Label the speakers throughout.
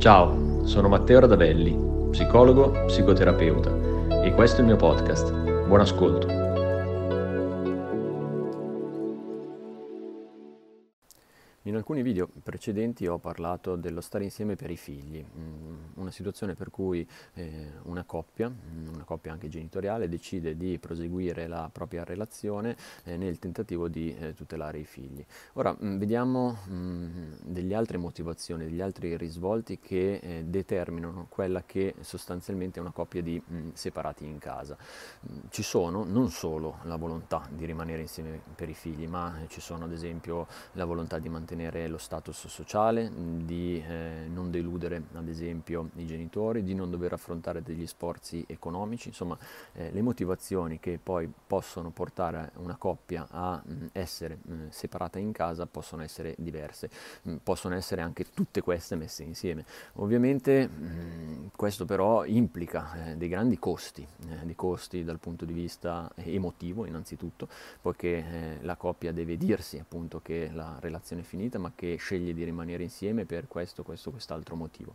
Speaker 1: Ciao, sono Matteo Radavelli, psicologo, psicoterapeuta e questo è il mio podcast. Buon ascolto.
Speaker 2: In alcuni video precedenti ho parlato dello stare insieme per i figli, mm, una situazione per cui eh, una coppia, mm, una coppia anche genitoriale, decide di proseguire la propria relazione eh, nel tentativo di eh, tutelare i figli. Ora mm, vediamo delle altre motivazioni, degli altri risvolti che determinano quella che sostanzialmente è una coppia di separati in casa. Ci sono non solo la volontà di rimanere insieme per i figli, ma ci sono ad esempio la volontà di mantenere mantenere lo status sociale, di eh, non deludere ad esempio i genitori, di non dover affrontare degli sforzi economici, insomma eh, le motivazioni che poi possono portare una coppia a mh, essere mh, separata in casa possono essere diverse, mh, possono essere anche tutte queste messe insieme. Ovviamente questo però implica eh, dei grandi costi, eh, dei costi dal punto di vista emotivo innanzitutto, poiché eh, la coppia deve dirsi appunto che la relazione finita, finita ma che sceglie di rimanere insieme per questo, questo, quest'altro motivo.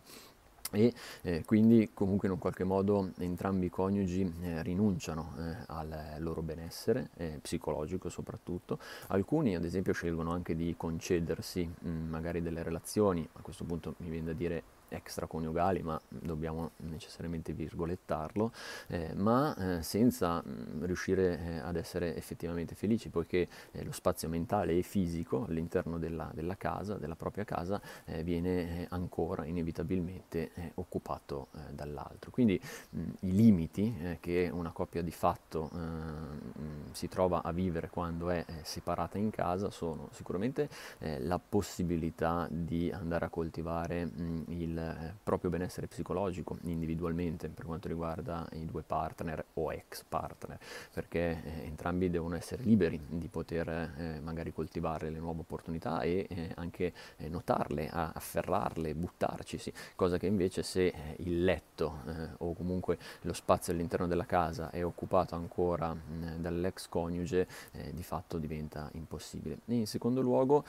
Speaker 2: E eh, quindi comunque in un qualche modo entrambi i coniugi eh, rinunciano eh, al loro benessere eh, psicologico soprattutto. Alcuni ad esempio scelgono anche di concedersi mh, magari delle relazioni a questo punto mi viene da dire extraconiugali, ma dobbiamo necessariamente virgolettarlo, eh, ma eh, senza mh, mm, riuscire eh, ad essere effettivamente felici, poiché eh, lo spazio mentale e fisico all'interno della, della casa, della propria casa, eh, viene eh, ancora inevitabilmente occupato dall'altro. Quindi mh, mm, i limiti che una coppia di fatto mh, mm, si trova a vivere quando è separata in casa sono sicuramente la possibilità di andare a coltivare il eh, proprio benessere psicologico individualmente per quanto riguarda i due partner o ex partner, perché eh, entrambi devono essere liberi di poter eh, magari coltivare le nuove opportunità e eh, anche eh, notarle, afferrarle, buttarcisi, cosa che invece se eh, il letto o comunque lo spazio all'interno della casa è occupato ancora mh, dall'ex coniuge, di fatto diventa impossibile. E in secondo luogo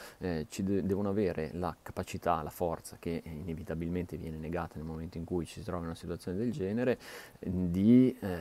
Speaker 2: ci de- devono avere la capacità, la forza che inevitabilmente probabilmente viene negata nel momento in cui ci si trova in una situazione del genere, di eh,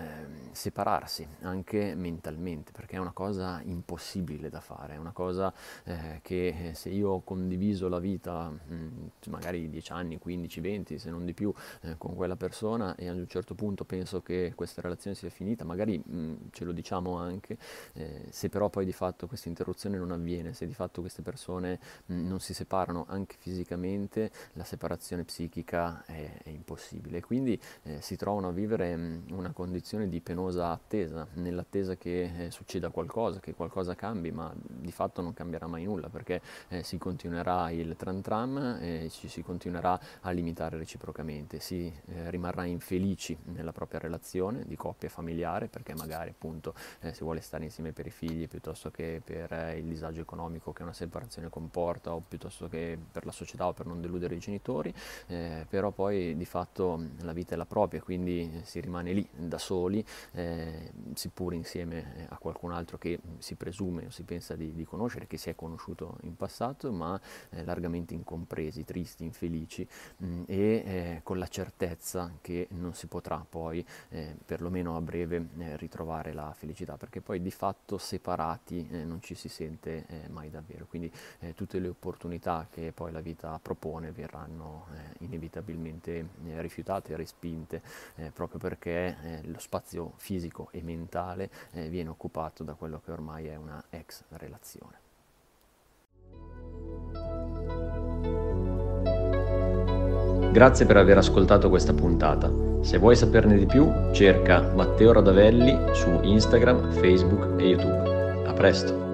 Speaker 2: separarsi anche mentalmente, perché è una cosa impossibile da fare, è una cosa eh, che eh, se io ho condiviso la vita, mh, magari 10 anni, 15, 20, se non di più, eh, con quella persona e ad un certo punto penso che questa relazione sia finita, magari mh, ce lo diciamo anche, eh, se però poi di fatto questa interruzione non avviene, se di fatto queste persone mh, non si separano anche fisicamente, la separazione psichica psichica è, è impossibile. Quindi eh, si trovano a vivere mh, mm, una condizione di penosa attesa, nell'attesa che eh, succeda qualcosa, che qualcosa cambi, ma di fatto non cambierà mai nulla perché eh, si continuerà il tram tram e ci si continuerà a limitare reciprocamente, si eh, rimarrà infelici nella propria relazione di coppia familiare perché magari appunto eh, si vuole stare insieme per i figli piuttosto che per eh, il disagio economico che una separazione comporta o piuttosto che per la società o per non deludere i genitori eh, però poi di fatto la vita è la propria, quindi si rimane lì da soli, eh, seppur insieme eh, a qualcun altro che si presume o si pensa di, di conoscere, che si è conosciuto in passato, ma eh, largamente incompresi, tristi, infelici mh, mm, e eh, con la certezza che non si potrà poi, eh, perlomeno a breve, ritrovare la felicità, perché poi di fatto separati non ci si sente mai davvero. Quindi tutte le opportunità che poi la vita propone verranno inevitabilmente eh, rifiutate respinte eh, proprio perché eh, lo spazio fisico e mentale eh, viene occupato da quello che ormai è una ex relazione.
Speaker 1: Grazie per aver ascoltato questa puntata. Se vuoi saperne di più, cerca Matteo Radavelli su Instagram, Facebook e YouTube. A presto!